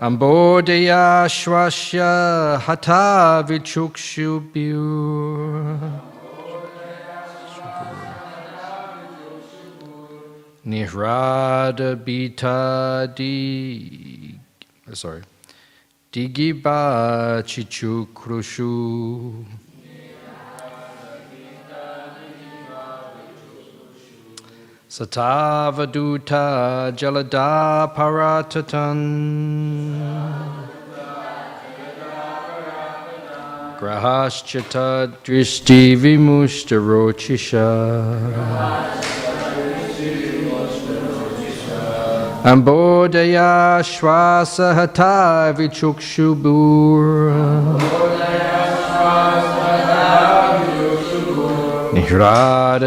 Ambodeya Shwasya Hata Vichukshubhyu Nihrada Bita Di sorry Digiba Chichukrushu Satavaduta Jalada Paratatan Grahaschata Drishti Ambodaya Shwasahata Vichukshubur. Nihrada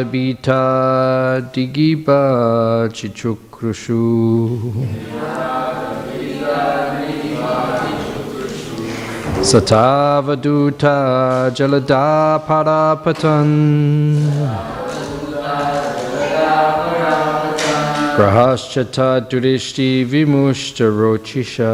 Bita Digiba Chichukrushu Satavaduta Jalada Parapatan Grahaschata Durishti Vimushta Rochisha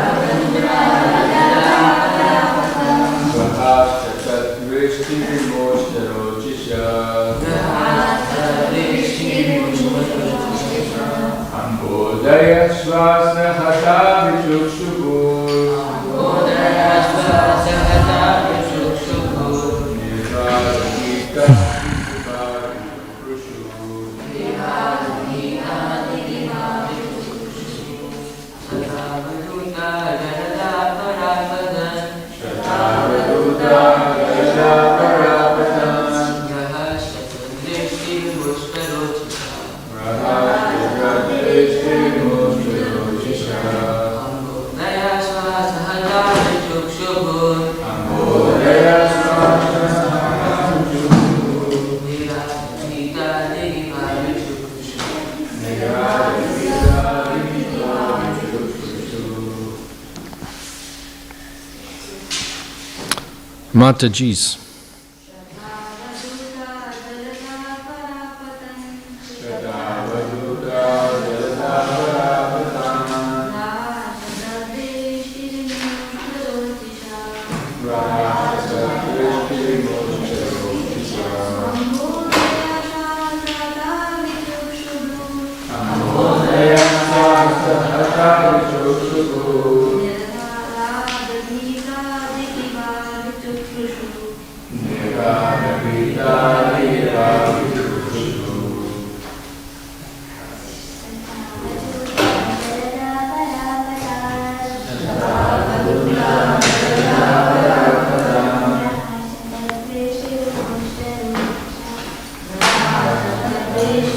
Mataji's. Anyone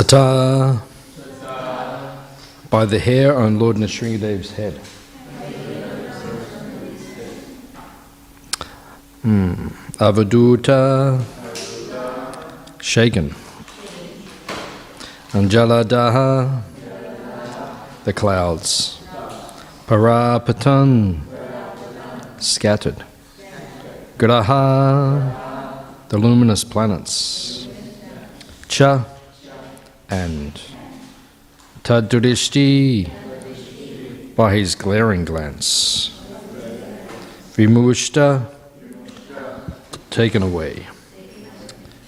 Sata. By the hair on Lord Nrsingadev's head. Hmm. Avaduta. Shaken. Anjaladaha. The clouds. Parapatan. Scattered. Graha. The luminous planets. Cha. And Tadurishti. By his glaring glance. Vimushta. Taken away.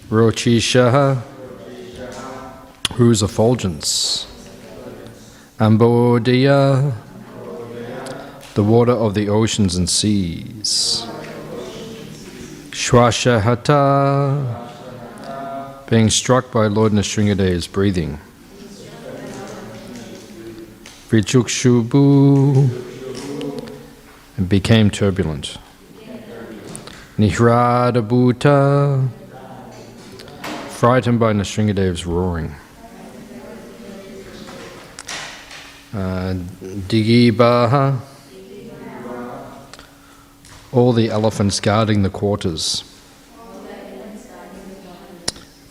Rochishaha. Whose effulgence. Ambodhya. The water of the oceans and seas. Shwashahata. Being struck by Lord Nrsingadev's breathing. Vichukshubu. And became turbulent. Nihradabhuta. Frightened by Nrsingadev's roaring. Uh, Digibaha. All the elephants guarding the quarters.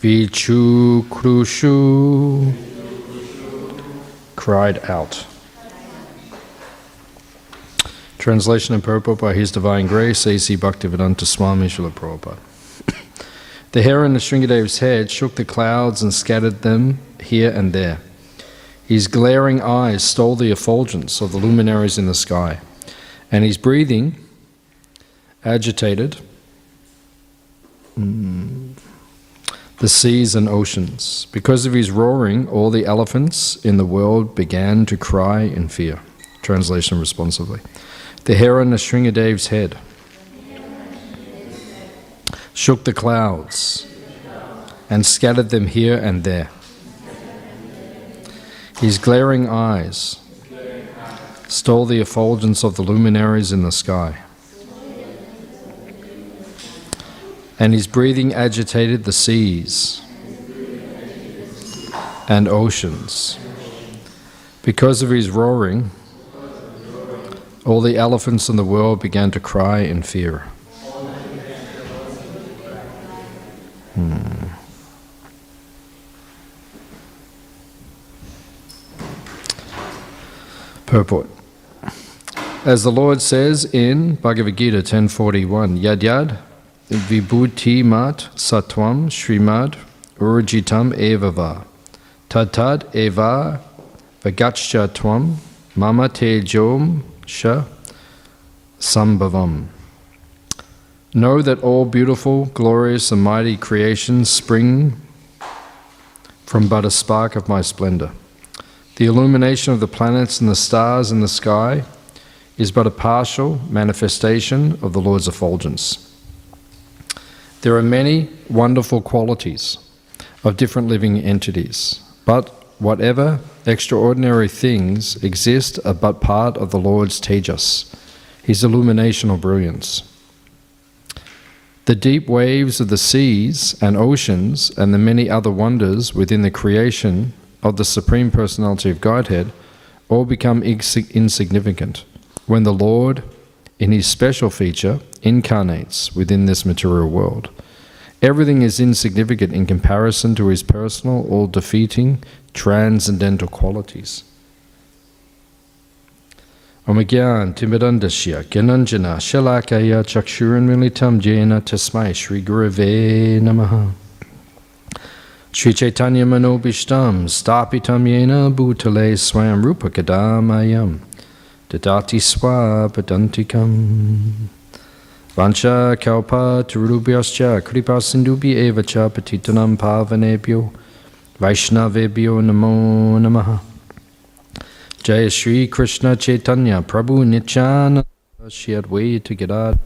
Vichu Krushu cried out. Translation and purport by His Divine Grace, A.C. Bhaktivedanta Swami Srila Prabhupada. The hair on the Nrsingadev's head shook the clouds and scattered them here and there. His glaring eyes stole the effulgence of the luminaries in the sky, and his breathing agitated mm, the seas and oceans. Because of his roaring, all the elephants in the world began to cry in fear. Translation responsively. The hair on Nrsingadev's head shook the clouds and scattered them here and there. His glaring eyes stole the effulgence of the luminaries in the sky. And his breathing agitated the seas and oceans. Because of his roaring, all the elephants in the world began to cry in fear. Hmm. Purport. As the Lord says in Bhagavad Gita 1041, Yad Yad Vibhuti Mat Satwam Srimad Urjitam Evava Tatad Eva Vagachcha Tvam Mama Tejom Sha Sambhavam. Know that all beautiful, glorious, and mighty creations spring from but a spark of my splendor. The illumination of the planets and the stars in the sky is but a partial manifestation of the Lord's effulgence. There are many wonderful qualities of different living entities, but whatever extraordinary things exist are but part of the Lord's tejas, his illumination or brilliance. The deep waves of the seas and oceans and the many other wonders within the creation of the Supreme Personality of Godhead all become insignificant when the Lord, in his special feature, incarnates within this material world. Everything is insignificant in comparison to his personal, all defeating, transcendental qualities. Omagyan Timidandasya Gananjana Shalakaya Chakshuran Militam Jena Tasmai Shri Gurave Namaha Shri Chaitanya Manobishtam Stapitam Yena Bhutale Swayam Rupa Kadamayam Dadati Swapadantikam. Vancha Kalpa Turubhyascha Kripa Sindhubi Evacha Patitanam Pavanebhyo. Vaishnavebhyo Namo Namaha. Jai Shri Krishna Chaitanya Prabhu Nityananda. Shri Advaita Gadadhara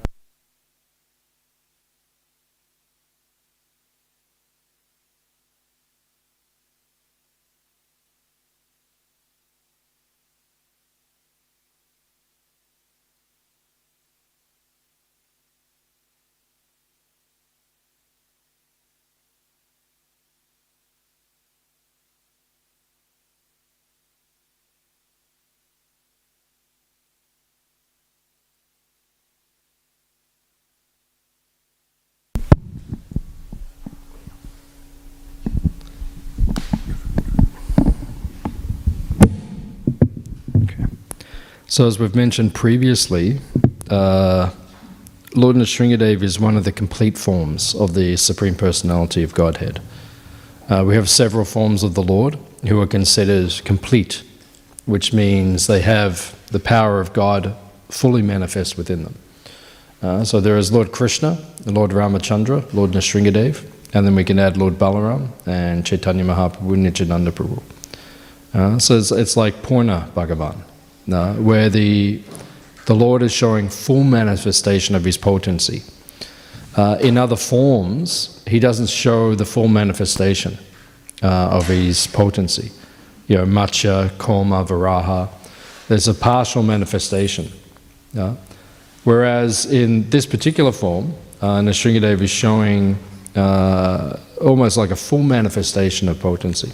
So, as we've mentioned previously, uh, Lord Nrsingadev is one of the complete forms of the Supreme Personality of Godhead. Uh, we have several forms of the Lord who are considered complete, which means they have the power of God fully manifest within them. Uh, so there is Lord Krishna, Lord Ramachandra, Lord Nrsingadev, and then we can add Lord Balaram and Chaitanya Mahaprabhu, Nityananda Prabhu. Uh, so it's, it's like Purna Bhagavan, uh, where the, the Lord is showing full manifestation of his potency. Uh, in other forms, he doesn't show the full manifestation uh, of his potency. You know, Matsya, Kurma, Varaha. There's a partial manifestation. Yeah? Whereas in this particular form, uh, Nrsingadev is showing uh, almost like a full manifestation of potency.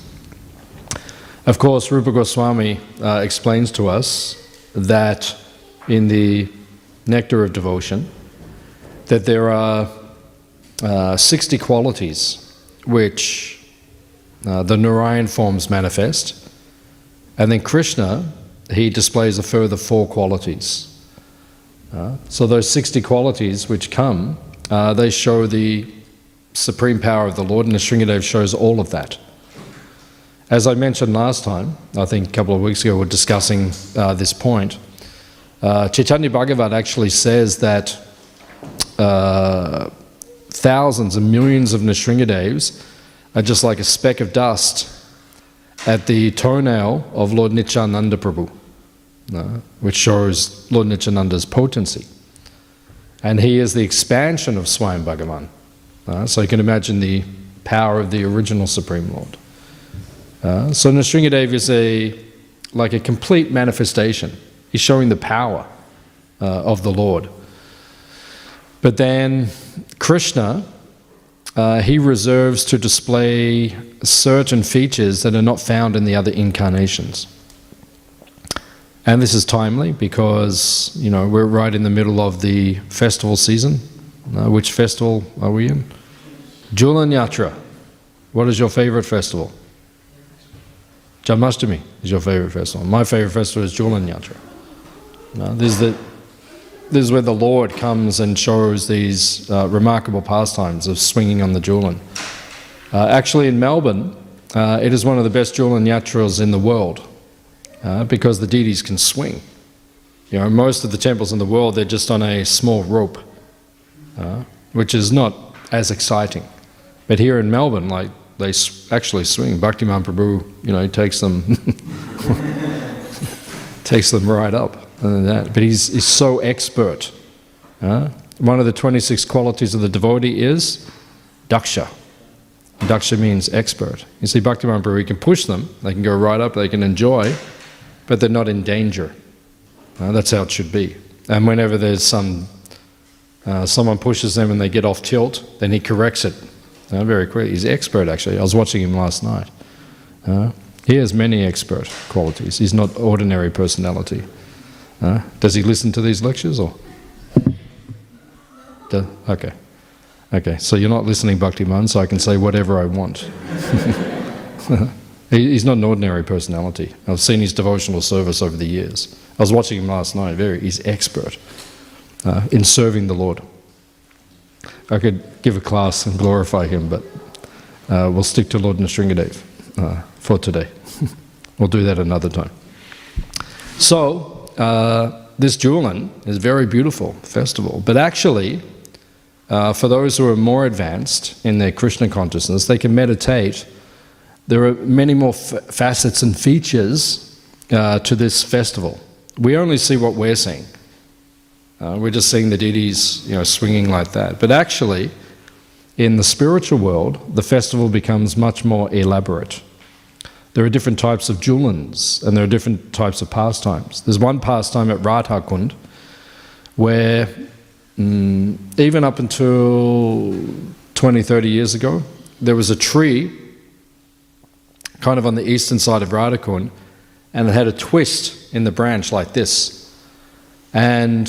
Of course, Rupa Goswami uh, explains to us that in the Nectar of Devotion, that there are uh, 60 qualities which uh, the Narayan forms manifest, and then Krishna, he displays a further four qualities. Uh, so those 60 qualities which come, uh, they show the supreme power of the Lord, and the Nrsingadev shows all of that. As I mentioned last time, I think a couple of weeks ago, we are discussing uh, this point. Uh, Chaitanya Bhagavat actually says that uh, thousands and millions of Nrsingadevs are just like a speck of dust at the toenail of Lord Nityananda Prabhu, uh, which shows Lord Nityananda's potency. And he is the expansion of Swayam Bhagavan. Uh, so you can imagine the power of the original Supreme Lord. Uh, so Nrsingadev is a, like a complete manifestation. He's showing the power uh, of the Lord. But then Krishna, uh, he reserves to display certain features that are not found in the other incarnations. And this is timely because, you know, we're right in the middle of the festival season. Uh, which festival are we in? Julan Yatra. What is your favorite festival? Janmashtami is your favorite festival. My favorite festival is Julan Yatra. This, is the, this is where the Lord comes and shows these uh, remarkable pastimes of swinging on the Julan. Uh, actually, in Melbourne, uh, it is one of the best Julan Yatras in the world uh, because the deities can swing. You know, most of the temples in the world, they're just on a small rope, uh, which is not as exciting. But here in Melbourne, like they actually swing. Bhaktiman Prabhu, you know, takes them, takes them right up. But he's, he's so expert. One of the 26 qualities of the devotee is daksha. Daksha means expert. You see, Bhaktiman Prabhu, can push them, they can go right up, they can enjoy, but they're not in danger. Uh, that's how it should be. And whenever there's some, uh, someone pushes them and they get off tilt, then he corrects it very quick. He's expert, actually. I was watching him last night. Uh, he has many expert qualities. He's not ordinary personality. Uh, does he listen to these lectures or? Okay. Okay, so you're not listening, Bhaktiman, so I can say whatever I want. he's not an ordinary personality. I've seen his devotional service over the years. I was watching him last night. Very, he's expert in serving the Lord. I could give a class and glorify him, but uh, we'll stick to Lord Nrsingadev uh, for today. we'll do that another time. So, uh, this Julan is very beautiful festival, but actually, uh, for those who are more advanced in their Krishna consciousness, they can meditate. There are many more facets and features uh, to this festival. We only see what we're seeing. Uh, we're just seeing the deities, you know, swinging like that. But actually, in the spiritual world, the festival becomes much more elaborate. There are different types of julans and there are different types of pastimes. There's one pastime at Radhakund where mm, even up until 20, 30 years ago, there was a tree kind of on the eastern side of Radhakund and it had a twist in the branch like this. And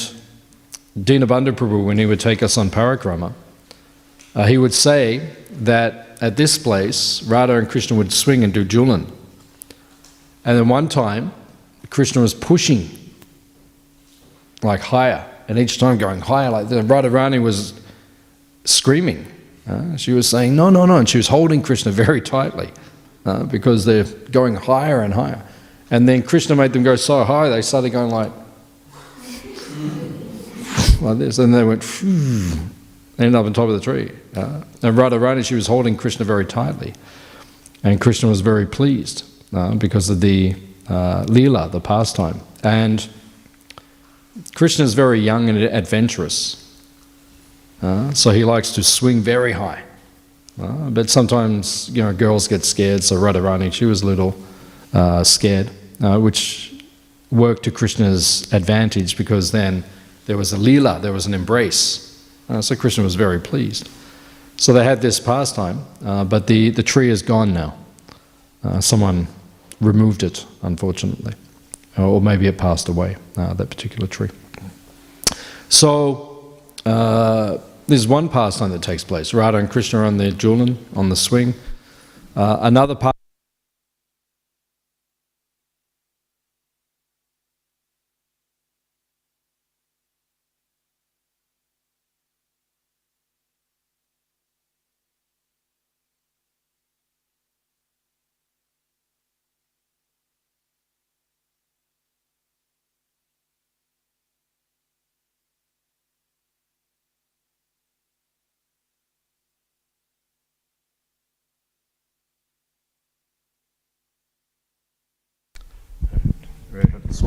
Dinabandhu Prabhu, when he would take us on parikrama, uh, he would say that at this place, Radha and Krishna would swing and do julan. And then one time, Krishna was pushing like higher, and each time going higher. Like the Radharani was screaming. uh, she was saying, No, no, no. And she was holding Krishna very tightly uh, because they're going higher and higher. And then Krishna made them go so high, they started going like, like this. And they went, they ended up on top of the tree. Uh, and Radharani, she was holding Krishna very tightly. And Krishna was very pleased uh, because of the uh, Leela, the pastime. And Krishna is very young and adventurous. Uh, so he likes to swing very high. Uh, but sometimes, you know, girls get scared. So Radharani, she was a little uh, scared, uh, which worked to Krishna's advantage because then there was a lila, there was an embrace. Uh, so Krishna was very pleased. So they had this pastime, uh, but the, the tree is gone now. Uh, someone removed it, unfortunately. Or maybe it passed away, uh, that particular tree. So, uh, there's one pastime that takes place. Radha and Krishna are on the Julan, on the swing. Uh, another part.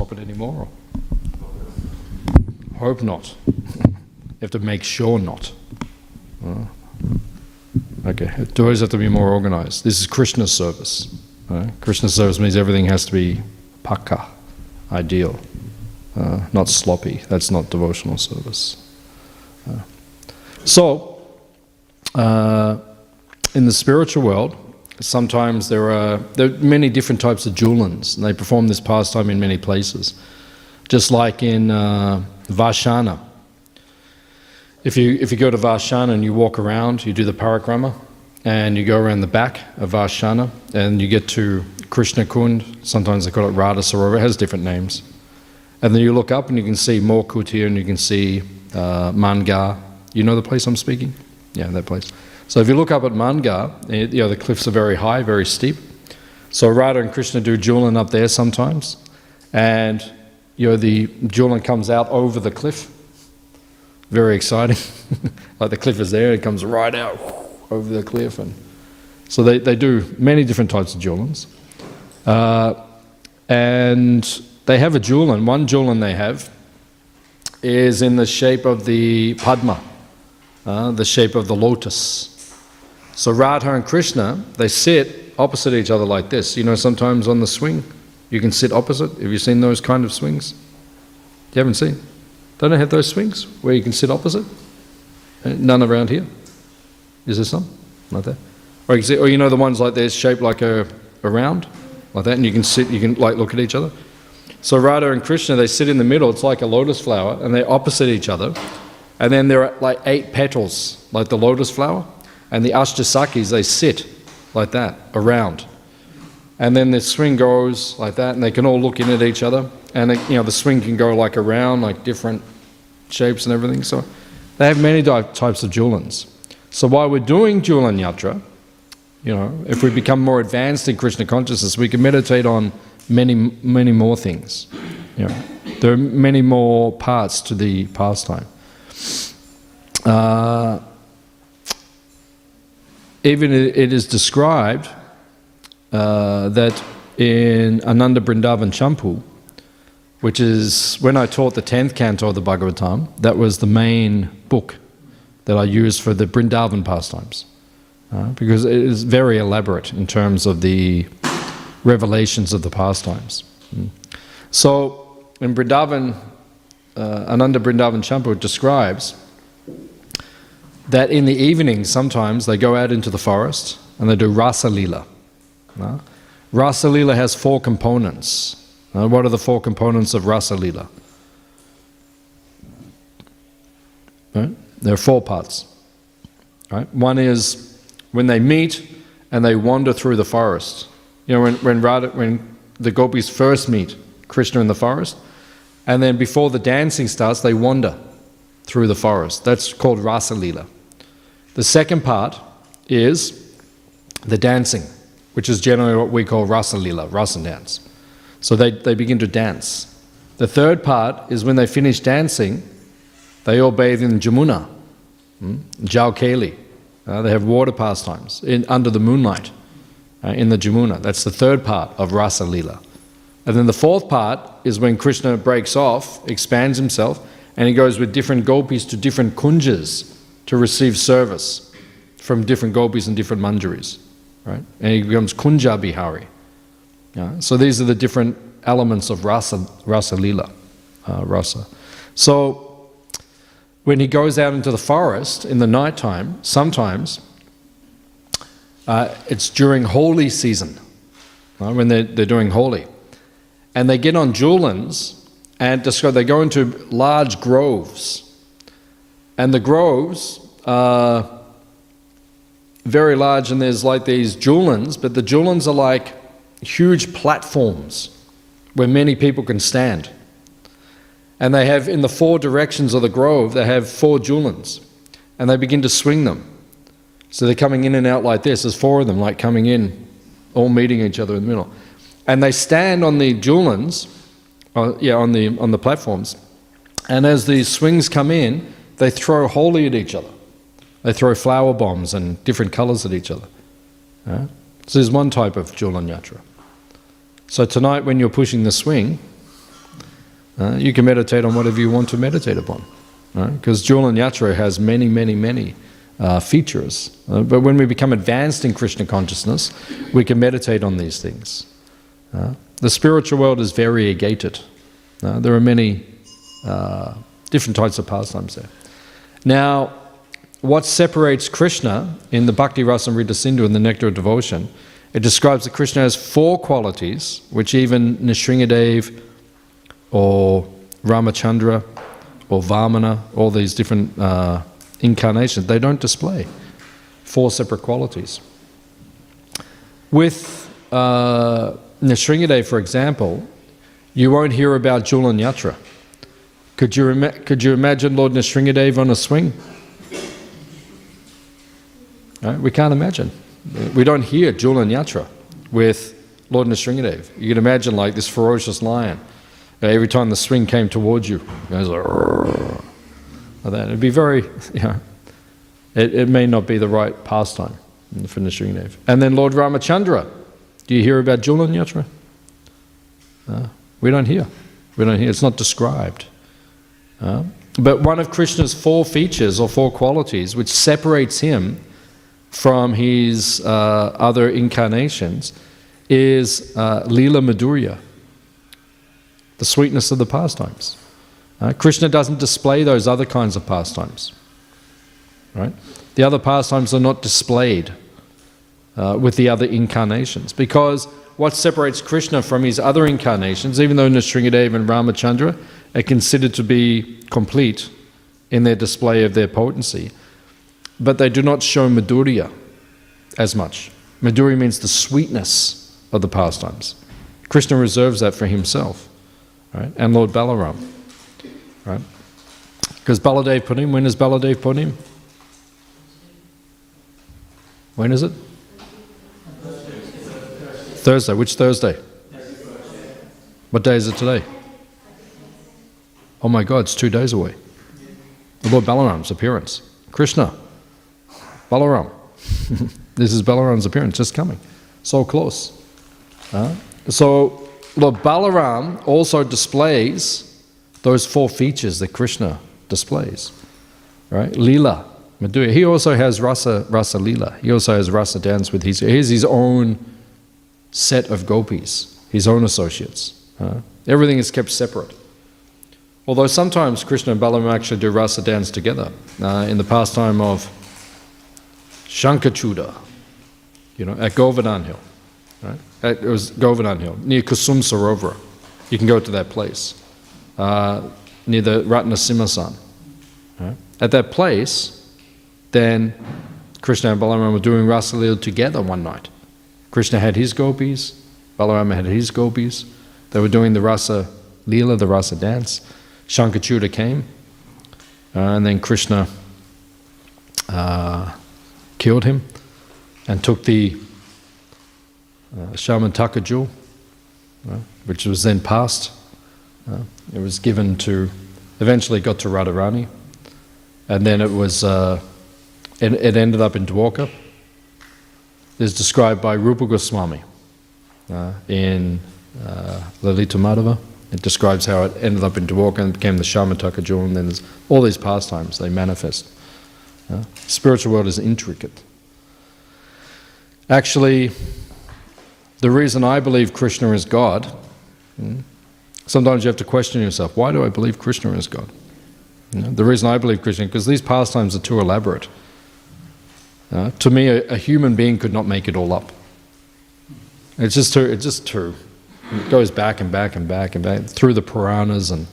To it anymore? Or? Hope not. you have to make sure not. Uh, okay, it always have to be more organized. This is Krishna service. Uh, Krishna service means everything has to be pakka, ideal, uh, not sloppy. That's not devotional service. Uh, so, in the spiritual world, sometimes there are there are many different types of Julans, and they perform this pastime in many places. Just like in uh, Vashana. If you if you go to Vashana and you walk around, you do the parikrama, and you go around the back of Vashana, and you get to Krishna Kund. Sometimes they call it Radha Sarovar. It has different names. And then you look up and you can see more and you can see uh, Manga. You know the place I'm speaking? Yeah, that place. So if you look up at Mangar, it, you know, the cliffs are very high, very steep. So Radha and Krishna do Julan up there sometimes. And, you know, the Julan comes out over the cliff. Very exciting. like the cliff is there, it comes right out over the cliff. And so they, they do many different types of Julans. Uh, and they have a Julan. One Julan they have is in the shape of the Padma, uh, the shape of the lotus. So Radha and Krishna, they sit opposite each other like this. You know, sometimes on the swing, you can sit opposite. Have you seen those kind of swings? You haven't seen? Don't they have those swings where you can sit opposite? Uh, None around here? Is there some? Like that? Or or you know the ones like this, shaped like a, a round? Like that, and you can sit, you can like look at each other? So Radha and Krishna, they sit in the middle, it's like a lotus flower, and they're opposite each other. And then there are like eight petals, like the lotus flower. And the Ashtasakhis, they sit like that, around. And then the swing goes like that, and they can all look in at each other. And it, you know, the swing can go like around, like different shapes and everything. So they have many types of Julans. So while we're doing Julan Yatra, you know, if we become more advanced in Krishna consciousness, we can meditate on many, many more things. You know, there are many more parts to the pastime. Uh, even it is described uh, that in Ananda Brindavan Champu, which is when I taught the 10th canto of the Bhagavatam, that was the main book that I used for the Brindavan pastimes. Uh, because it is very elaborate in terms of the revelations of the pastimes. Mm. So, in Brindavan, uh, Ananda Brindavan Champu describes that in the evening sometimes they go out into the forest and they do Rasa Lila. Uh, Rasa Lila has four components. Uh, what are the four components of Rasa Lila? Right? There are four parts. Right? One is when they meet and they wander through the forest. You know, when, when, Radha, when the gopis first meet Krishna in the forest, And then before the dancing starts, they wander through the forest. That's called Rasa Lila. The second part is the dancing, which is generally what we call Rasa Lila, Rasa dance. So they, they begin to dance. The third part is when they finish dancing, they all bathe in Jamuna, hmm? Jaukeli. Uh, they have water pastimes in, under the moonlight uh, in the Jamuna. That's the third part of Rasa Lila. And then the fourth part is when Krishna breaks off, expands himself, and he goes with different gopis to different kunjas to receive service from different gopis and different manjaris. Right? And he becomes Kunja Bihari. Yeah? So these are the different elements of rasa, rasa lila, uh, rasa. So when he goes out into the forest in the nighttime, sometimes uh, it's during Holi season, right, when they're, they're doing Holi. And they get on Julans and they go into large groves. And the groves are very large, and there's like these Julans, but the Julans are like huge platforms where many people can stand. And they have, in the four directions of the grove, they have four Julans. And they begin to swing them. So they're coming in and out like this. There's four of them, like coming in, all meeting each other in the middle. And they stand on the Julans, uh, yeah, on the, on the platforms. And as these swings come in, they throw Holi at each other. They throw flower bombs and different colors at each other. So there's one type of Julan Yatra. So tonight, when you're pushing the swing, uh, you can meditate on whatever you want to meditate upon. Because right? Julan Yatra has many, many, many uh, features. Uh, but when we become advanced in Krishna consciousness, we can meditate on these things. Uh, the spiritual world is variegated. Uh, there are many uh, different types of pastimes there. Now, what separates Krishna in the Bhakti Rasamrita Sindhu and the Nectar of Devotion, it describes that Krishna has four qualities, which even Nrsingadev or Ramachandra or Vamana, all these different uh, incarnations, they don't display four separate qualities. With uh, Nrsingadev, for example, you won't hear about Julan Yatra. Could you, could you imagine Lord Nrsingadev on a swing? Right? We can't imagine. We don't hear Julan Yatra with Lord Nrsingadev. You can imagine like this ferocious lion. Every time the swing came towards you, it goes like, like that. It'd be very, you know, it, it may not be the right pastime for Nrsingadev. And then Lord Ramachandra. Do you hear about Julan Yatra? Uh, we don't hear. We don't hear. It's not described. Uh, but one of Krishna's four features or four qualities which separates him from his uh, other incarnations is uh, Lila Madhurya, the sweetness of the pastimes. Uh, Krishna doesn't display those other kinds of pastimes. Right? The other pastimes are not displayed uh, with the other incarnations because what separates Krishna from his other incarnations, even though Nrsingadev and Ramachandra are considered to be complete in their display of their potency, but they do not show Madhurya as much. Madhurya means the sweetness of the pastimes. Krishna reserves that for himself, right? And Lord Balaram, right? Because Baladev Punim, when is Baladev Punim? When is it? Thursday. Which Thursday? What day is it today? Oh my God, it's two days away. The Lord Balaram's appearance. Krishna. Balaram. this is Balaram's appearance, just coming. So close. Uh, so, Lord Balaram also displays those four features that Krishna displays. Right? Lila, Madhurya. He also has rasa, rasa lila. He also has rasa dance with his, his own set of gopis, his own associates. Uh, everything is kept separate. Although sometimes Krishna and actually do rasa dance together. Uh, in the pastime of Shankachuda, you know, at Govardhan Hill. Right? At, it was Govardhan Hill, near Kusum Sarovara. You can go to that place, uh, near the Ratnasimhasan. Right? At that place, then Krishna and Balaram were doing Rasalila together one night. Krishna had his gopis, Balarama had his gopis. They were doing the rasa Leela, the rasa dance. Shankachuda came, uh, and then Krishna uh, killed him and took the uh, Shamantaka jewel, uh, which was then passed. Uh, it was given to, eventually got to Radharani, and then it was, uh, it, it ended up in Dwarka. It's described by Rupa Goswami uh, in uh, Lalita Madhava. It describes how it ended up in Dwarka and became the Shamantaka jewel, and then there's all these pastimes, they manifest. Uh, spiritual world is intricate. Actually, the reason I believe Krishna is God, hmm, sometimes you have to question yourself why do I believe Krishna is God? You know, the reason I believe Krishna, because these pastimes are too elaborate. Uh, to me, a, a human being could not make it all up. It's just too, it's just too. It goes back and back and back and back through the Puranas and,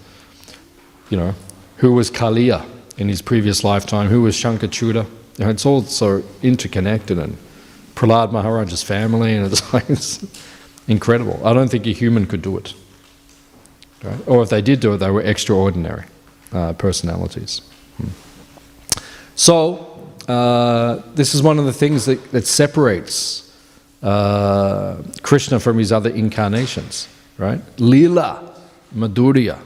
you know, who was Kaliya in his previous lifetime, who was Shankachuda. You know, it's all so interconnected and Prahlad Maharaj's family, and it's like it's incredible. I don't think a human could do it. Right? Or if they did do it, they were extraordinary uh, personalities. Hmm. So, uh, this is one of the things that, that separates uh, Krishna from his other incarnations, right? Lila, Madhurya,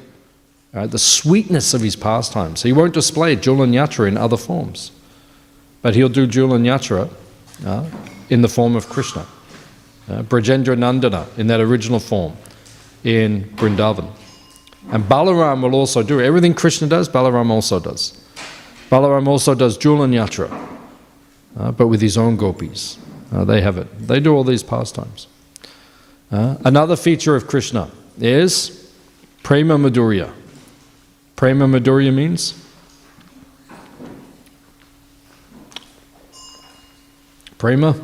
right? the sweetness of his pastimes. So he won't display Julan Yatra in other forms, but he'll do Julan Yatra uh, in the form of Krishna. Uh, Brajendra Nandana in that original form in Vrindavan. And Balaram will also do everything Krishna does, Balaram also does. Balaram also does Julan Yatra, uh, but with his own gopis. Uh, they have it. They do all these pastimes. Uh, another feature of Krishna is Prema Madhurya. Prema Madhurya means Prema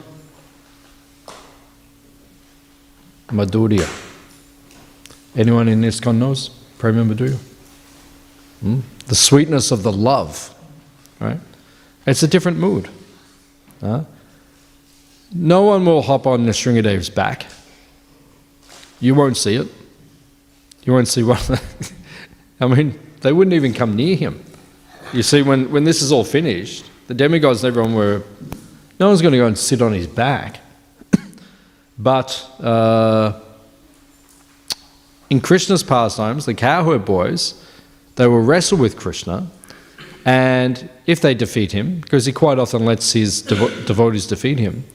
Madhurya. Anyone in ISKCON knows Prema Madhurya? Hmm? The sweetness of the love, right? It's a different mood. Huh? No one will hop on Nrsingadev's back. You won't see it. You won't see what. I mean, they wouldn't even come near him. You see, when, when this is all finished, the demigods everyone were. No one's going to go and sit on his back. but uh, in Krishna's pastimes, the cowherd boys, they will wrestle with Krishna, and if they defeat him, because he quite often lets his devo- devotees defeat him,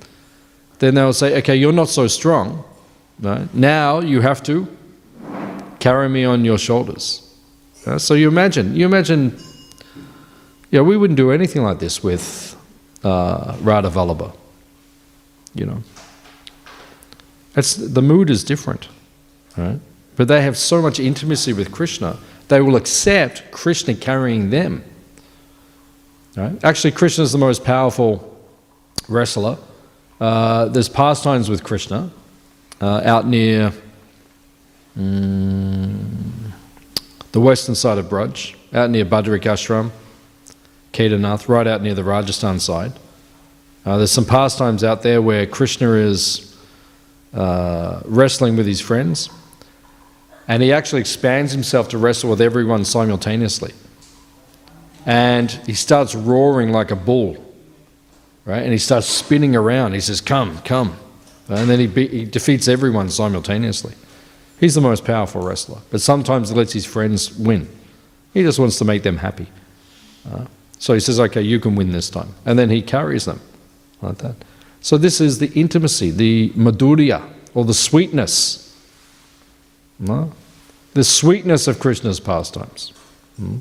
then they'll say, okay, you're not so strong. Right? Now you have to carry me on your shoulders. Uh, so you imagine, you imagine, yeah, we wouldn't do anything like this with uh, Radha Vallabha. You know, it's, the mood is different, right? But they have so much intimacy with Krishna, they will accept Krishna carrying them. Right? Actually, Krishna is the most powerful wrestler uh, there's pastimes with Krishna uh, out near mm, the western side of Braj, out near Badrik Ashram, Kedarnath, right out near the Rajasthan side. Uh, there's some pastimes out there where Krishna is uh, wrestling with his friends, and he actually expands himself to wrestle with everyone simultaneously. And he starts roaring like a bull right? And he starts spinning around. He says, Come, come. And then he, be, he defeats everyone simultaneously. He's the most powerful wrestler, but sometimes he lets his friends win. He just wants to make them happy. Uh, so he says, Okay, you can win this time. And then he carries them like that. So this is the intimacy, the madhurya, or the sweetness. No? The sweetness of Krishna's pastimes. Hmm?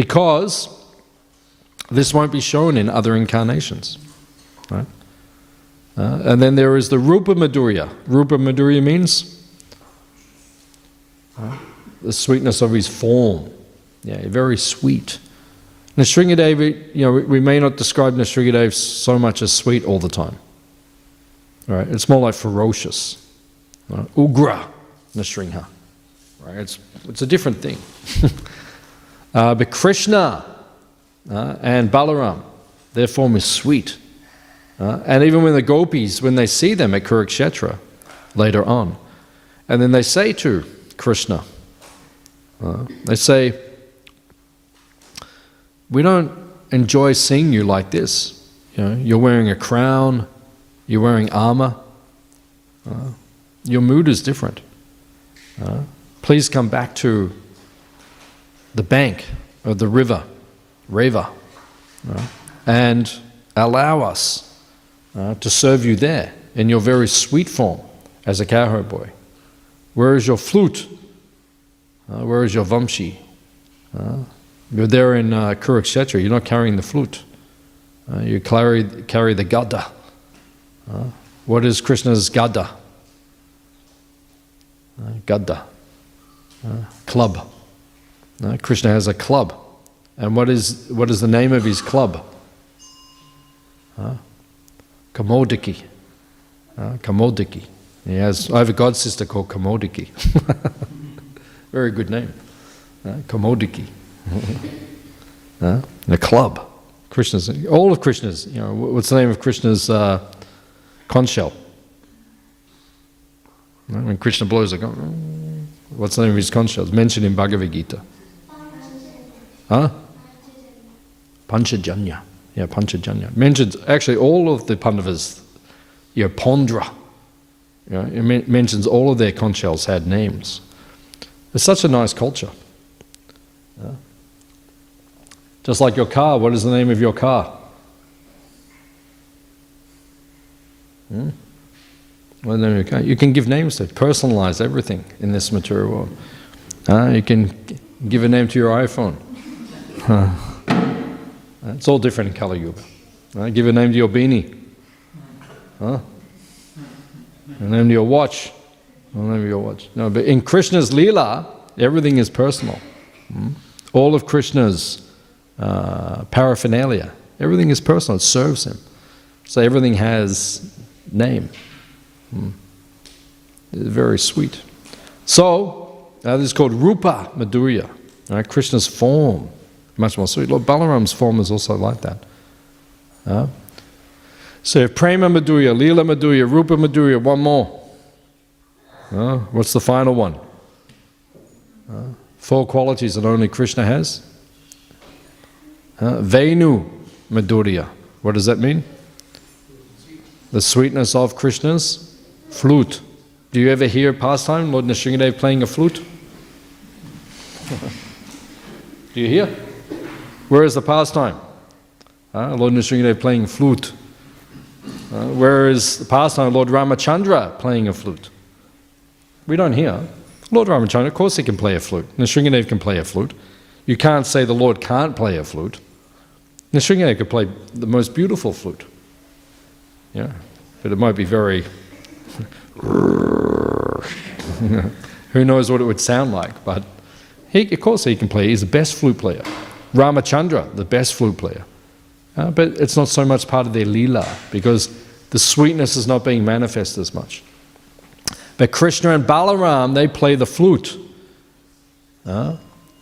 Because this won't be shown in other incarnations. Right? Uh, and then there is the Rupa Madhurya. Rupa Madhurya means uh, the sweetness of his form. Yeah, very sweet. Nrsingadev, you know, we, may not describe Nrsingadev so much as sweet all the time. Right? It's more like ferocious. Right? Ugra Nrsimha. Right? It's, it's a different thing. uh, but Krishna, uh, and Balaram. Their form is sweet. Uh, and even when the gopis, when they see them at Kurukshetra later on, and then they say to Krishna, Uh, they say, We don't enjoy seeing you like this. You know, you're wearing a crown, you're wearing armor. Uh, your mood is different. Uh, please come back to the bank of the river, Reva, and allow us uh, to serve you there in your very sweet form as a cowherd boy. Where is your flute? Uh, where is your vamshi? Uh, you're there in uh, Kurukshetra, you're not carrying the flute. Uh, you carry, carry the gada. Uh, what is Krishna's gada? Uh, gada. Uh, club. Uh, Krishna has a club. And what is, what is the name of his club? Uh, Kaumodaki. Uh, Kaumodaki. He has, I have a god sister called Kaumodaki. Very good name. Uh, Kaumodaki. uh, the club. Krishna's, all of Krishna's, you know, what's the name of Krishna's uh, conch shell? When Krishna blows a what's the name of his conch shell? It's mentioned in Bhagavad Gita. Huh? Panchajanya. Yeah, Panchajanya. Mentions, actually, all of the Pandavas, you know, Paundra, it men- mentions all of their conch shells had names. It's such a nice culture. Yeah. Just like your car, what is the name of your car? Hmm? What name of your car? You can give names to it, personalize everything in this material world. Uh, you can give a name to your iPhone. Huh. It's all different in Kali Yuga. Uh, give a name to your beanie. Huh? A name to your watch. A name to your watch. No, but in Krishna's Leela, everything is personal. Hmm? All of Krishna's uh, paraphernalia, everything is personal. It serves him. So everything has name. Hmm. It's very sweet. So, uh, this is called Rupa Madhurya, right? Krishna's form, much more sweet. Lord Balaram's form is also like that. Uh, so, Prema Madhurya, Leela Madhurya, Rupa Madhurya, one more. Uh, what's the final one? Uh, four qualities that only Krishna has. Uh, Venu Madhurya. What does that mean? The sweetness of Krishna's flute. Do you ever hear pastime, Lord Nrsingadev playing a flute? Do you hear? Where is the pastime? Uh, Lord Nrsingadev playing flute. Uh, where is the pastime, Lord Ramachandra playing a flute? We don't hear. Lord Ramachandra, of course he can play a flute. Nrsingadev can play a flute. You can't say the Lord can't play a flute. Nrsingadev could play the most beautiful flute. Yeah, but it might be very. Who knows what it would sound like? But he, of course, he can play. He's the best flute player. Ramachandra, the best flute player. Uh, but it's not so much part of their lila because the sweetness is not being manifest as much. But Krishna and Balaram, they play the flute. Uh,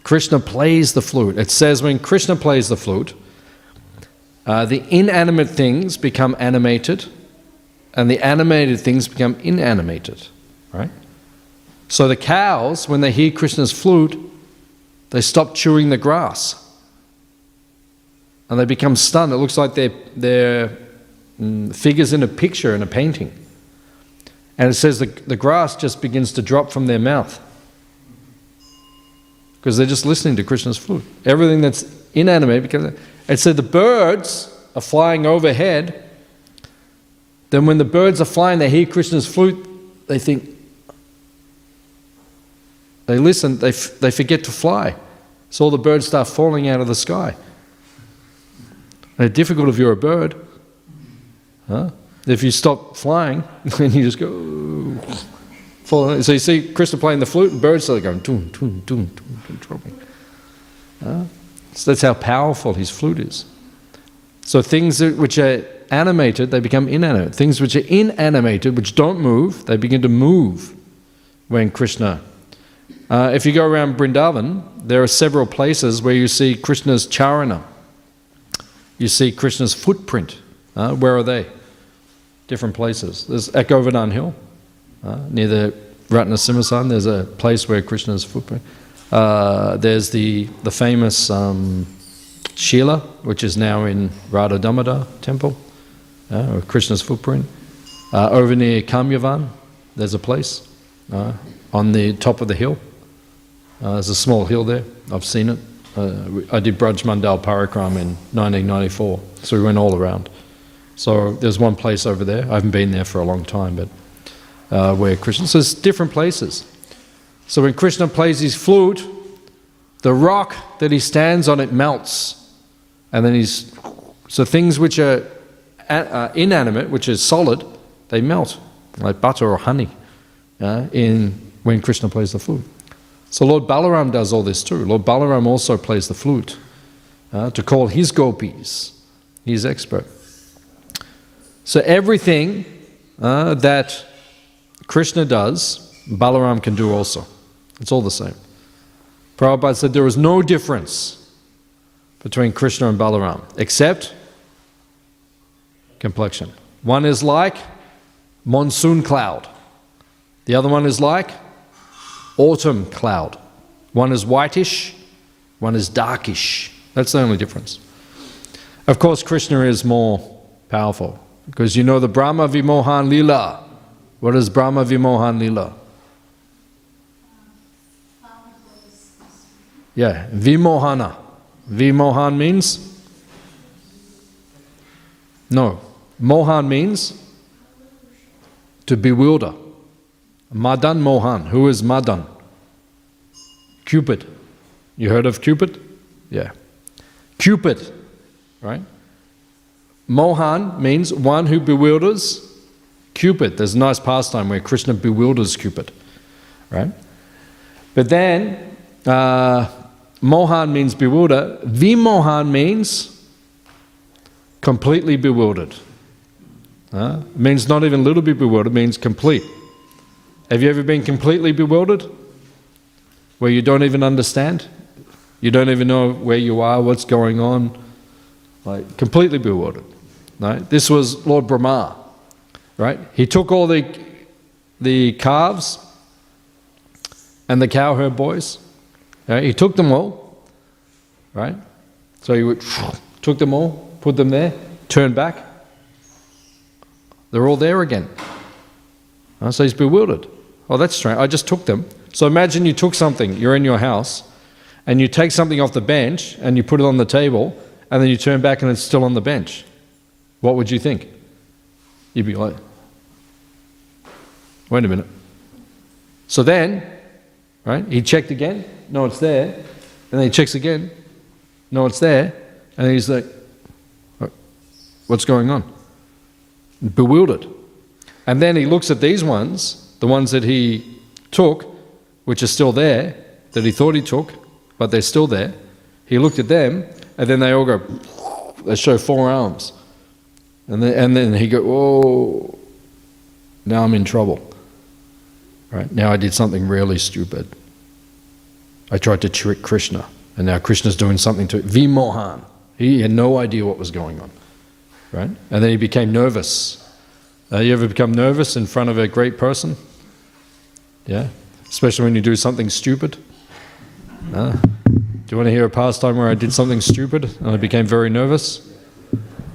Krishna plays the flute. It says when Krishna plays the flute, uh, the inanimate things become animated, and the animated things become inanimated. Right? So the cows, when they hear Krishna's flute, they stop chewing the grass. And they become stunned. It looks like they're, they're mm, figures in a picture in a painting. And it says the, the grass just begins to drop from their mouth. Because they're just listening to Krishna's flute. Everything that's inanimate, because it said the birds are flying overhead. Then when the birds are flying, they hear Krishna's flute, they think, they listen, they, f- they forget to fly. So all the birds start falling out of the sky. It's difficult if you're a bird. Huh? If you stop flying, then you just go. Fall. So you see Krishna playing the flute, and birds start going, doom, doom, doom, doom, doom, dropping. Huh? So that's how powerful his flute is. So things that, which are animated, they become inanimate. Things which are inanimated, which don't move, they begin to move when Krishna. Uh, if you go around Brindavan, there are several places where you see Krishna's charana. You see Krishna's footprint. Uh, where are they? Different places. There's at Hill, uh, near the Ratnasimhasan, there's a place where Krishna's footprint. Uh, there's the, the famous um, Shila, which is now in Radha Damodar temple, uh, or Krishna's footprint. Uh, over near Kamyavan, there's a place uh, on the top of the hill. Uh, there's a small hill there. I've seen it. Uh, I did Braj Mandal Parikram in 1994, so we went all around. So there's one place over there. I haven't been there for a long time, but uh, where Krishna. So there's different places. So when Krishna plays his flute, the rock that he stands on it melts, and then he's so things which are uh, inanimate, which is solid, they melt like butter or honey uh, in when Krishna plays the flute. So Lord Balaram does all this too. Lord Balaram also plays the flute uh, to call his gopis. He's expert. So everything uh, that Krishna does, Balaram can do also. It's all the same. Prabhupada said there was no difference between Krishna and Balaram except complexion. One is like monsoon cloud, the other one is like autumn cloud. One is whitish, one is darkish. That's the only difference. Of course, Krishna is more powerful because you know the Brahma Vimohan Lila. What is Brahma Vimohan Lila? Yeah, Vimohana. Vimohan means? No. Mohan means to bewilder. Madan Mohan. Who is Madan? Cupid. You heard of Cupid? Yeah. Cupid, right? Mohan means one who bewilders. Cupid. There's a nice pastime where Krishna bewilders Cupid, right? But then, uh, Mohan means bewilder. Vimohan means completely bewildered. Uh, means not even a little bit bewildered, means complete. Have you ever been completely bewildered? Where you don't even understand? You don't even know where you are, what's going on? Like, completely bewildered. Right? This was Lord Brahma. Right? He took all the, the calves and the cowherd boys. Right? He took them all. Right? So he would, took them all, put them there, turned back. They're all there again. So he's bewildered. Oh, that's strange. I just took them. So imagine you took something, you're in your house, and you take something off the bench and you put it on the table, and then you turn back and it's still on the bench. What would you think? You'd be like, wait a minute. So then, right, he checked again, no, it's there. And then he checks again, no, it's there. And he's like, what's going on? Bewildered. And then he looks at these ones, the ones that he took, which are still there, that he thought he took, but they're still there. He looked at them, and then they all go, they show four arms. And then, and then he go, oh, now I'm in trouble. Right? Now I did something really stupid. I tried to trick Krishna, and now Krishna's doing something to it. Vimohan. He had no idea what was going on. Right? And then he became nervous. Uh, you ever become nervous in front of a great person? Yeah? Especially when you do something stupid? Uh, do you want to hear a pastime where I did something stupid and I became very nervous?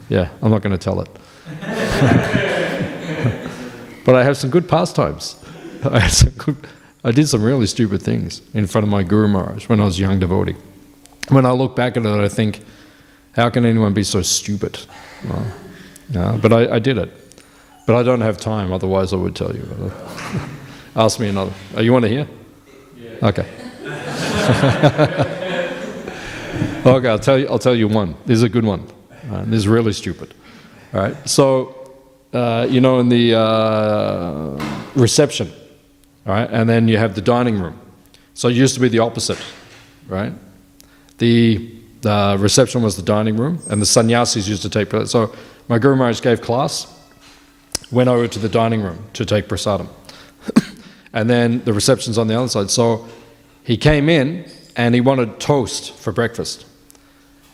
Yeah, I'm not going to tell it. but I have some good pastimes. I, good, I did some really stupid things in front of my Guru Maharaj when I was a young devotee. When I look back at it, I think, how can anyone be so stupid? Well, but I, I did it. But I don't have time, otherwise I would tell you. Ask me another. Oh, you want to hear? Yeah. Okay. okay, I'll tell you. I'll tell you one. This is a good one. Uh, this is really stupid. All right. So, uh, you know, in the uh, reception, all right, and then you have the dining room. So it used to be the opposite, right? The uh, reception was the dining room, and the sannyasis used to take. So my Guru Maharaj gave class, went over to the dining room to take prasadam. And then the reception's on the other side. So he came in and he wanted toast for breakfast.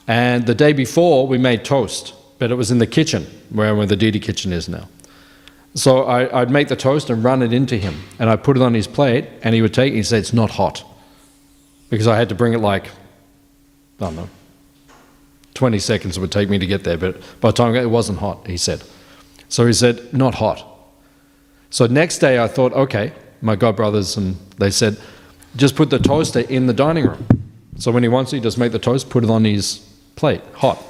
And the day before, we made toast, but it was in the kitchen, where, where the Didi kitchen is now. So I, would make the toast and run it into him, and I'd put it on his plate, and he would take it and he'd say, It's not hot. because I had to bring it like, I don't know, 20 seconds it would take me to get there, but by the time I got, it wasn't hot, he said. So he said, not hot. So next day I thought, okay, my godbrothers, and they said, just put the toaster in the dining room. So when he wants he just make the toast, put it on his plate, hot.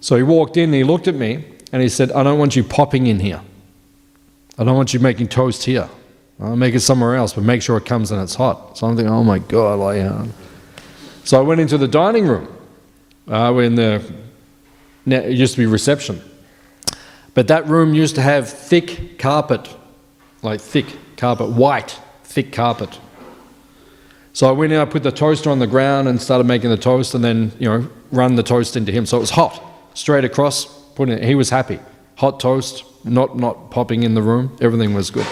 So he walked in and he looked at me and he said, I don't want you popping in here. I don't want you making toast here. I'll make it somewhere else, but make sure it comes and it's hot. So I'm thinking, oh my God, like, uh. So I went into the dining room uh, when the, it used to be reception. But that room used to have thick carpet, like thick carpet, white, thick carpet. So I went in, I put the toaster on the ground and started making the toast and then, you know, run the toast into him. So it was hot, straight across, put it, he was happy. Hot toast, not, not popping in the room, everything was good.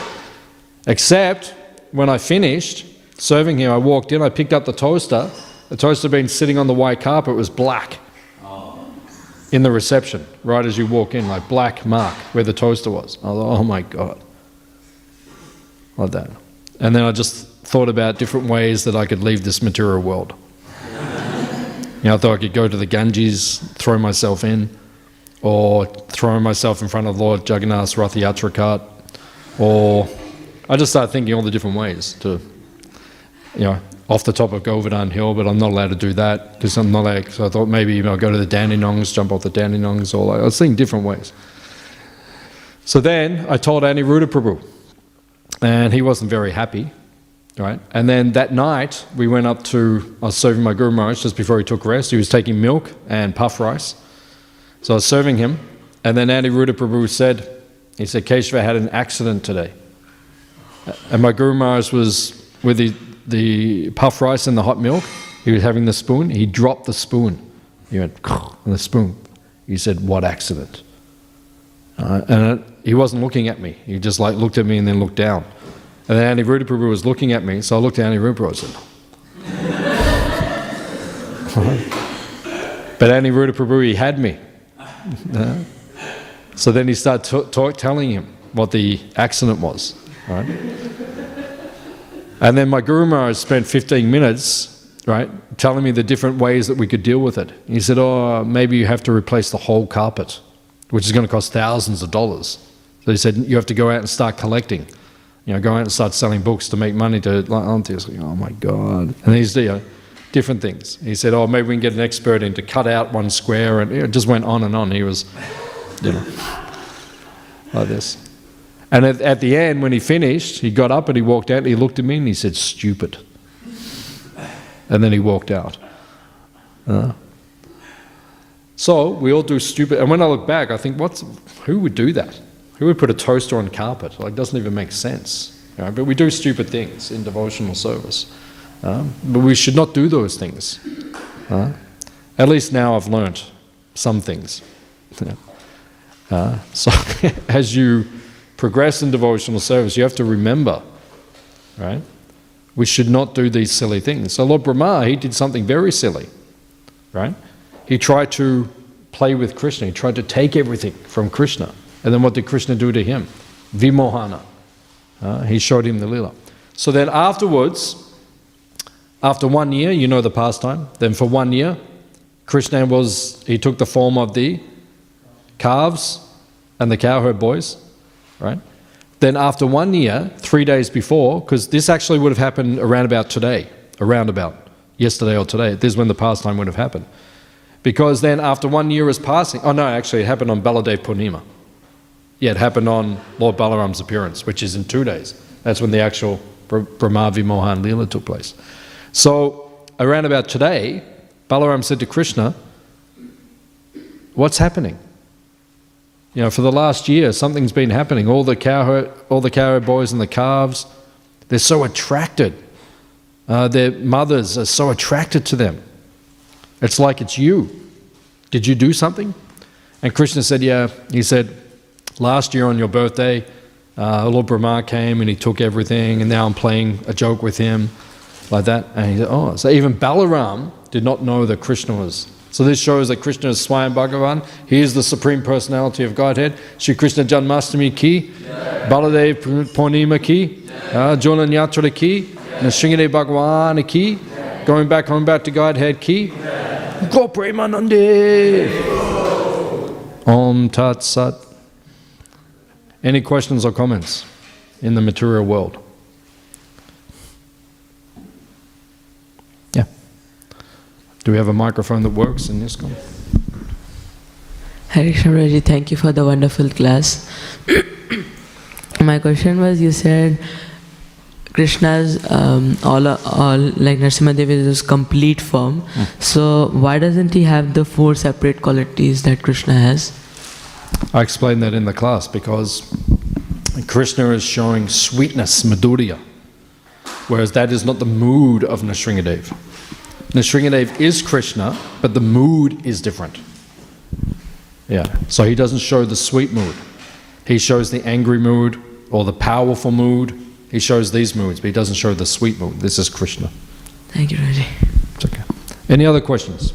Except when I finished serving him, I walked in, I picked up the toaster. The toaster had been sitting on the white carpet, it was black in the reception, right as you walk in, like black mark where the toaster was. I thought, oh my God. Like that. And then I just thought about different ways that I could leave this material world. you know, I thought I could go to the Ganges, throw myself in, or throw myself in front of Lord Jagannath's Rath Yatra or I just started thinking all the different ways to, you know, off the top of Govardhan Hill, but I'm not allowed to do that because I'm not allowed. So I thought maybe I'll go to the Dandenongs, jump off the Dandenongs, or I was thinking different ways. So then I told Aniruddha Prabhu, and he wasn't very happy, right? And then that night we went up to, I was serving my Guru Maharaj just before he took rest. He was taking milk and puff rice. So I was serving him, and then Aniruddha Prabhu said, he said, Keshava had an accident today. And my Guru Maharaj was with the the puff rice and the hot milk. He was having the spoon. He dropped the spoon. He went, and the spoon. He said, What accident? Uh, and it, he wasn't looking at me. He just like looked at me and then looked down. And then Aniruddha Prabhu was looking at me, so I looked at Aniruddha Prabhu and said, But Aniruddha Prabhu, he had me. Uh, so then he started t- telling him what the accident was. Right? And then my Guru Maharaj spent 15 minutes, right, telling me the different ways that we could deal with it. He said, Oh, maybe you have to replace the whole carpet, which is going to cost thousands of dollars. So he said, You have to go out and start collecting. You know, go out and start selling books to make money to, like, oh my God. And these, you know, different things. He said, Oh, maybe we can get an expert in to cut out one square. And it just went on and on. He was, you know, like this. And at, at, the end, when he finished, he got up and he walked out and he looked at me and he said, Stupid. And then he walked out. Uh, so we all do stupid. And when I look back, I think, what's, who would do that? Who would put a toaster on carpet? Like, doesn't even make sense. You know? But we do stupid things in devotional service. Uh, but we should not do those things. Uh, at least now I've learnt some things. Uh, so as you progress in devotional service, you have to remember, right? We should not do these silly things. So Lord Brahma, he did something very silly, right? He tried to play with Krishna. He tried to take everything from Krishna. And then what did Krishna do to him? Vimohana. Uh, he showed him the lila. So then afterwards, after one year, you know the pastime, then for one year, Krishna was, he took the form of the calves and the cowherd boys right? Then after one year, three days before, because this actually would have happened around about today, around about yesterday or today. This is when the pastime would have happened. Because then after one year is passing, oh no, actually it happened on Baladev Purnima. Yeah, it happened on Lord Balaram's appearance, which is in two days. That's when the actual Brahma Vimohan Leela took place. So around about today, Balaram said to Krishna, What's happening? You know, for the last year, something's been happening. All the cow, all the cow boys and the calves, they're so attracted. Uh, their mothers are so attracted to them. It's like it's you. Did you do something? And Krishna said, Yeah. He said, Last year on your birthday, uh, Lord Brahma came and he took everything, and now I'm playing a joke with him, like that. And he said, Oh, so even Balaram did not know that Krishna was so this shows that Krishna is Swayam Bhagavan. He is the Supreme Personality of Godhead. Shri Krishna Janmastami ki, yeah. Baladev Purnima ki, uh, Julan Yatra ki, yeah. Bhagavan ki, Going back home back to Godhead ki, Gaura Premanande! Om Tat Sat. Any questions or comments in the material world? Yeah. Do we have a microphone that works in this one? Hare Krishna thank you for the wonderful class. My question was you said Krishna's um, all, all like Narasimhadev is his complete form. So why doesn't he have the four separate qualities that Krishna has? I explained that in the class because Krishna is showing sweetness, madhurya, whereas that is not the mood of Nrsingadev. Nrsingadev is Krishna, but the mood is different. Yeah, so he doesn't show the sweet mood. He shows the angry mood or the powerful mood. He shows these moods, but he doesn't show the sweet mood. This is Krishna. Thank you, Prabhuji. It's okay. Any other questions?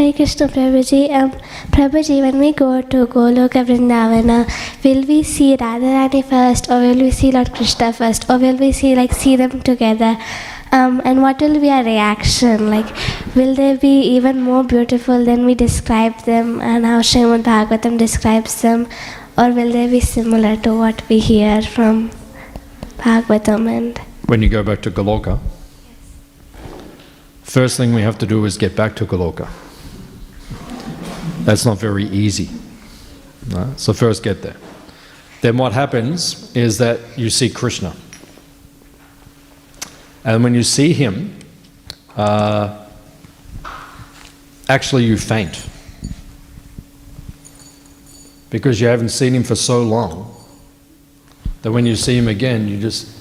Hare Krishna Prabhuji. Um, Prabhuji, when we go to Goloka Vrindavana, will we see Radharani first, or will we see Lord Krishna first, or will we see like see them together? Um, and what will be our reaction? Like, will they be even more beautiful than we describe them, and how Srimad Bhagavatam describes them, or will they be similar to what we hear from Bhagavatam and? When you go back to Goloka, first thing we have to do is get back to Goloka. That's not very easy. right? So first get there. Then what happens is that you see Krishna. And when you see him, uh, actually you faint. Because you haven't seen him for so long that when you see him again, you just,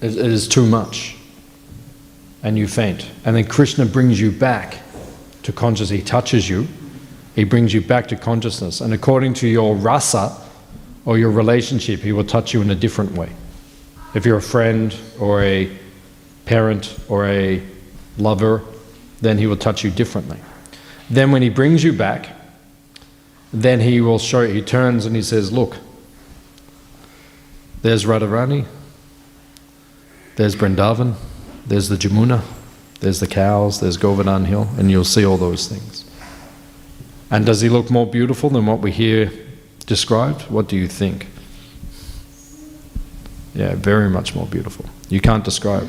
it it is too much. And you faint. And then Krishna brings you back to consciousness. He touches you, he brings you back to consciousness. And according to your rasa or your relationship, he will touch you in a different way. If you're a friend or a parent or a lover, then he will touch you differently. Then when he brings you back, then he will show he turns and he says, Look, there's Radharani, there's Brindavan, there's the Jamuna, there's the cows, there's Govardhan Hill, and you'll see all those things. And does he look more beautiful than what we hear described? What do you think? Yeah, very much more beautiful. You can't describe.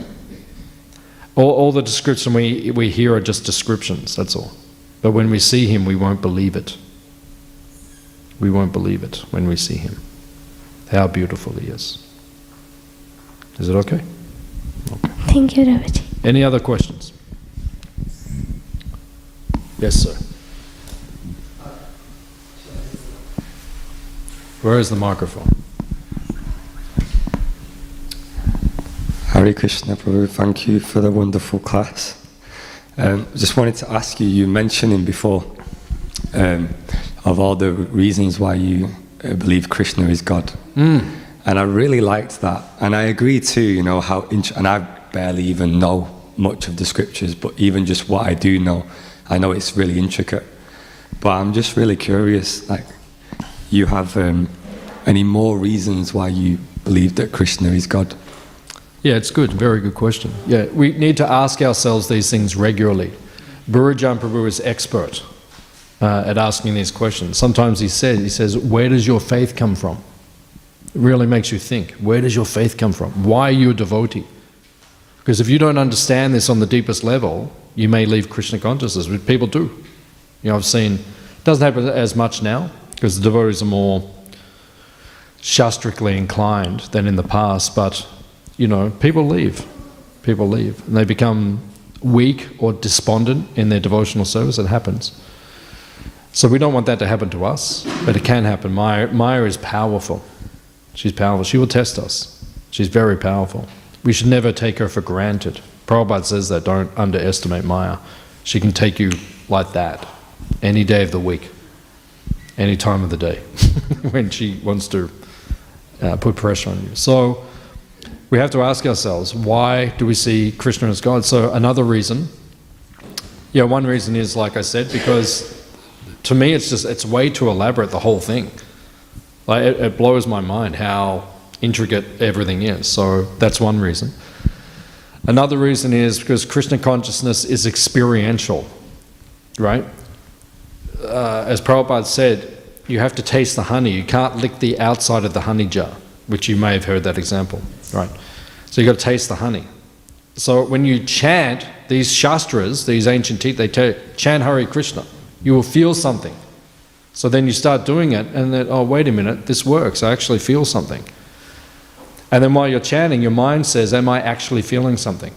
All, all the description we, we hear are just descriptions, that's all. But when we see him, we won't believe it. We won't believe it when we see him. How beautiful he is. Is it okay? okay. Thank you, Prabhuji. Any other questions? Yes, sir. Where is the microphone? Hare Krishna Prabhu, thank you for the wonderful class. Um, just wanted to ask you, you mentioning before um, of all the reasons why you uh, believe Krishna is God. Mm. And I really liked that. And I agree too, you know, how, int- and I barely even know much of the scriptures, but even just what I do know, I know it's really intricate. But I'm just really curious, like, you have um, any more reasons why you believe that Krishna is God? Yeah, it's good. Very good question. Yeah, we need to ask ourselves these things regularly. Bhurijan Prabhu is expert uh, at asking these questions. Sometimes he says, he says, where does your faith come from? It really makes you think. Where does your faith come from? Why are you a devotee? Because if you don't understand this on the deepest level, you may leave Krishna consciousness, which people do. You know, I've seen, it doesn't happen as much now, because the devotees are more shastrically inclined than in the past, but you know, people leave. People leave. And they become weak or despondent in their devotional service. It happens. So we don't want that to happen to us, but it can happen. Maya, Maya is powerful. She's powerful. She will test us. She's very powerful. We should never take her for granted. Prabhupada says that don't underestimate Maya. She can take you like that any day of the week, any time of the day, when she wants to uh, put pressure on you. So we have to ask ourselves why do we see Krishna as God? So, another reason, yeah, one reason is, like I said, because to me it's just, it's way too elaborate, the whole thing. Like, it, it blows my mind how intricate everything is. So that's one reason. Another reason is because Krishna consciousness is experiential, right? Uh, as Prabhupada said, you have to taste the honey. You can't lick the outside of the honey jar, which you may have heard that example, right? So you've got to taste the honey. So when you chant these shastras, these ancient teachers, they tell you, chant Hare Krishna, you will feel something. So then you start doing it, and then, oh, wait a minute, this works. I actually feel something. And then while you're chanting, your mind says, Am I actually feeling something?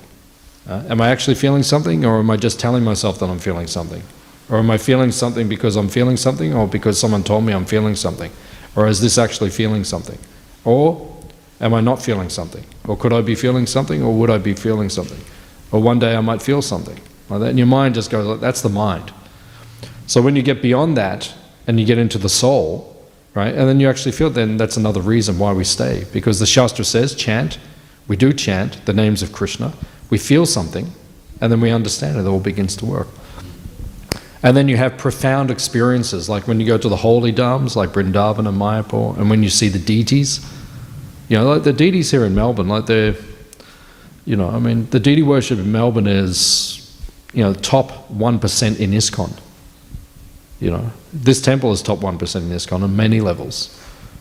Uh, am I actually feeling something, or am I just telling myself that I'm feeling something? Or am I feeling something because I'm feeling something, or because someone told me I'm feeling something? Or is this actually feeling something? Or am I not feeling something? Or could I be feeling something, or would I be feeling something? Or one day I might feel something like that. And your mind just goes, like, That's the mind. So when you get beyond that and you get into the soul, right? And then you actually feel then that's another reason why we stay because the Shastra says chant, we do chant the names of Krishna, we feel something, and then we understand it, it all begins to work. And then you have profound experiences, like when you go to the holy dhams, like Vrindavan and Mayapur, and when you see the deities. You know, like the deities here in Melbourne, like they're, you know, I mean, the deity worship in Melbourne is, you know, top 1% in ISKCON. You know, this temple is top 1% in ISKCON on many levels.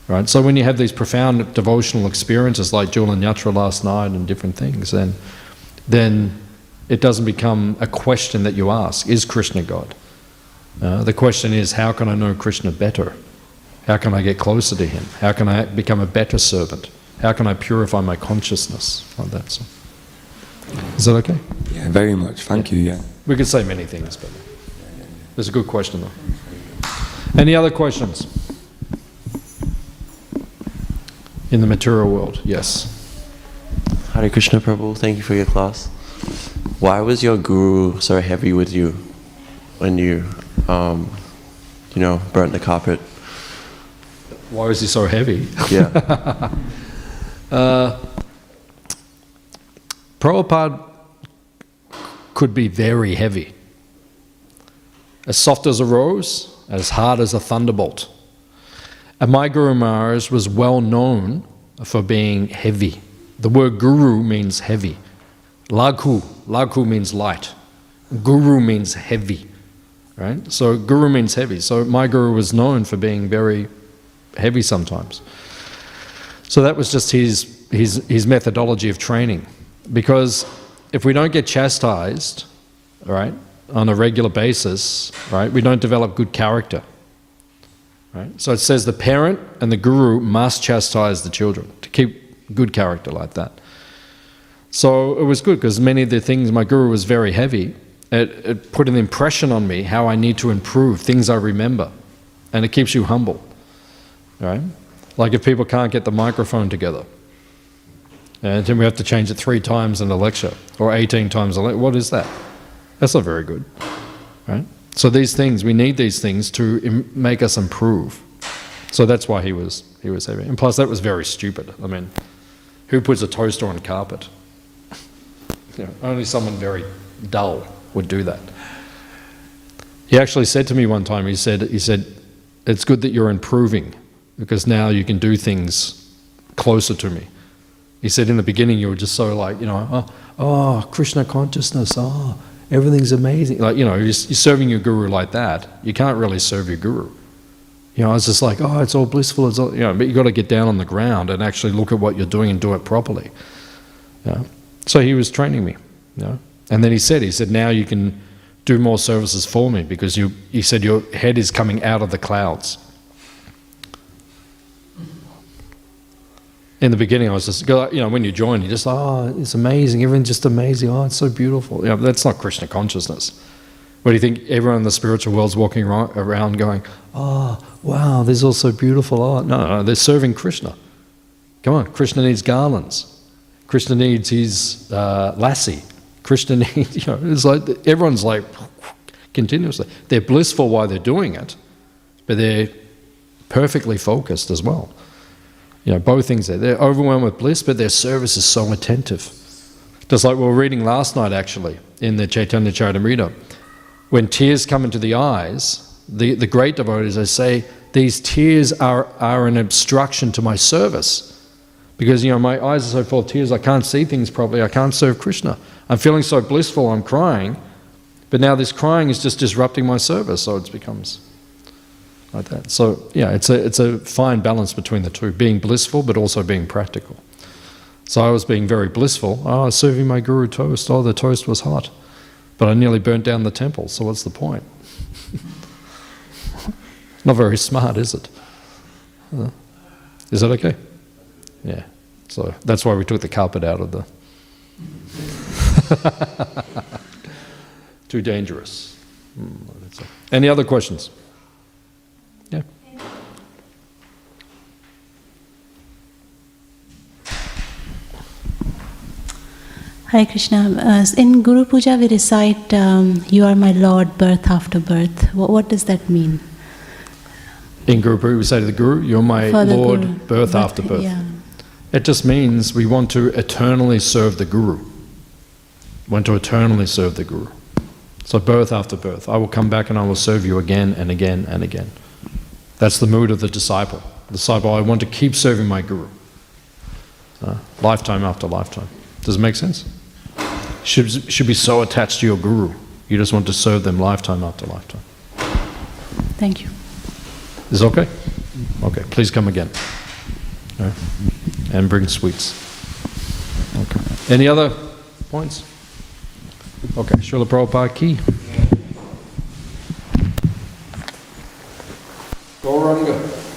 Right? So when you have these profound devotional experiences like Julan Yatra last night and different things, then, then it doesn't become a question that you ask is Krishna God? Uh, the question is how can I know Krishna better? How can I get closer to him? How can I become a better servant? How can I purify my consciousness? Like that. So. Is that okay? Yeah, very much. Thank you. Yeah. We could say many things, but it's a good question though. Any other questions? In the material world, yes. Hare Krishna Prabhu, thank you for your class. Why was your guru so heavy with you when you, um, you know, burnt the carpet? Why is he so heavy? Yeah. Uh, Prabhupada could be very heavy. As soft as a rose, as hard as a thunderbolt. And my Guru Maharaj was well known for being heavy. The word guru means heavy. Laghu, laghu means light. Guru means heavy. Right? So guru means heavy. So my guru was known for being very heavy sometimes. So that was just his, his, his methodology of training. Because if we don't get chastised, right, on a regular basis, right, we don't develop good character. Right? So it says the parent and the guru must chastise the children to keep good character like that. So it was good because many of the things my guru was very heavy. It, it put an impression on me how I need to improve things I remember, and it keeps you humble. Right? Like if people can't get the microphone together, and then we have to change it three times in a lecture or 18 times a lecture. What is that? That's not very good, right? So these things, we need these things to make us improve. So that's why he was he was heavy. And plus, that was very stupid. I mean, who puts a toaster on carpet? Only someone very dull would do that. He actually said to me one time. He said he said, "It's good that you're improving because now you can do things closer to me." He said, "In the beginning, you were just so like you know, oh, oh Krishna consciousness, oh." everything's amazing. Like, you know, you're, you're, serving your guru like that, you can't really serve your guru. You know, I was just like, oh, it's all blissful, it's all, you know, but you've got to get down on the ground and actually look at what you're doing and do it properly. Know? So he was training me, you know. And then he said, he said, now you can do more services for me because you, he said your head is coming out of the clouds. in the beginning, I was just, you know, when you join, you're just like, oh, it's amazing. Everyone's just amazing. Oh, it's so beautiful. Know, that's not Krishna consciousness. What do you think? Everyone in the spiritual world's walking around going, oh, wow, this is all so beautiful. Oh, no, no, they're serving Krishna. Come on, Krishna needs garlands. Krishna needs his uh, lassi. Krishna needs, you know, it's like everyone's like continuously. They're blissful while they're doing it, but they're perfectly focused as well. You know, both things there. They're overwhelmed with bliss, but their service is so attentive. Just like we were reading last night, actually, in the Chaitanya Charitamrita. When tears come into the eyes, the, the great devotees, they say, these tears are, are an obstruction to my service. Because, you know, my eyes are so full of tears, I can't see things properly, I can't serve Krishna. I'm feeling so blissful, I'm crying, but now this crying is just disrupting my service, so it becomes like that. So, yeah, it's a, it's a fine balance between the two, being blissful but also being practical. So I was being very blissful. Oh, I was serving my guru toast. Oh, the toast was hot. But I nearly burnt down the temple, so what's the point? Not very smart, is it? Is that okay? Yeah. So that's why we took the carpet out of the. Too dangerous. Hmm. Any other questions? Yeah. Hare Krishna. Uh, in Guru Puja, we recite, um, You are my Lord, birth after birth. What, what does that mean? In Guru Puja, we say to the Guru, You're my Lord, Guru. birth after birth. Yeah. It just means we want to eternally serve the Guru. Want to eternally serve the Guru. So, birth after birth. I will come back and I will serve you again and again and again. That's the mood of the disciple. The disciple, I want to keep serving my Guru. Uh, lifetime after lifetime. Does it make sense? Should, should be so attached to your Guru. You just want to serve them lifetime after lifetime. Thank you. Is it okay? Okay, please come again. Right. And bring sweets. Okay. Any other points? Okay, Srila Prabhupada ki. Gauranga.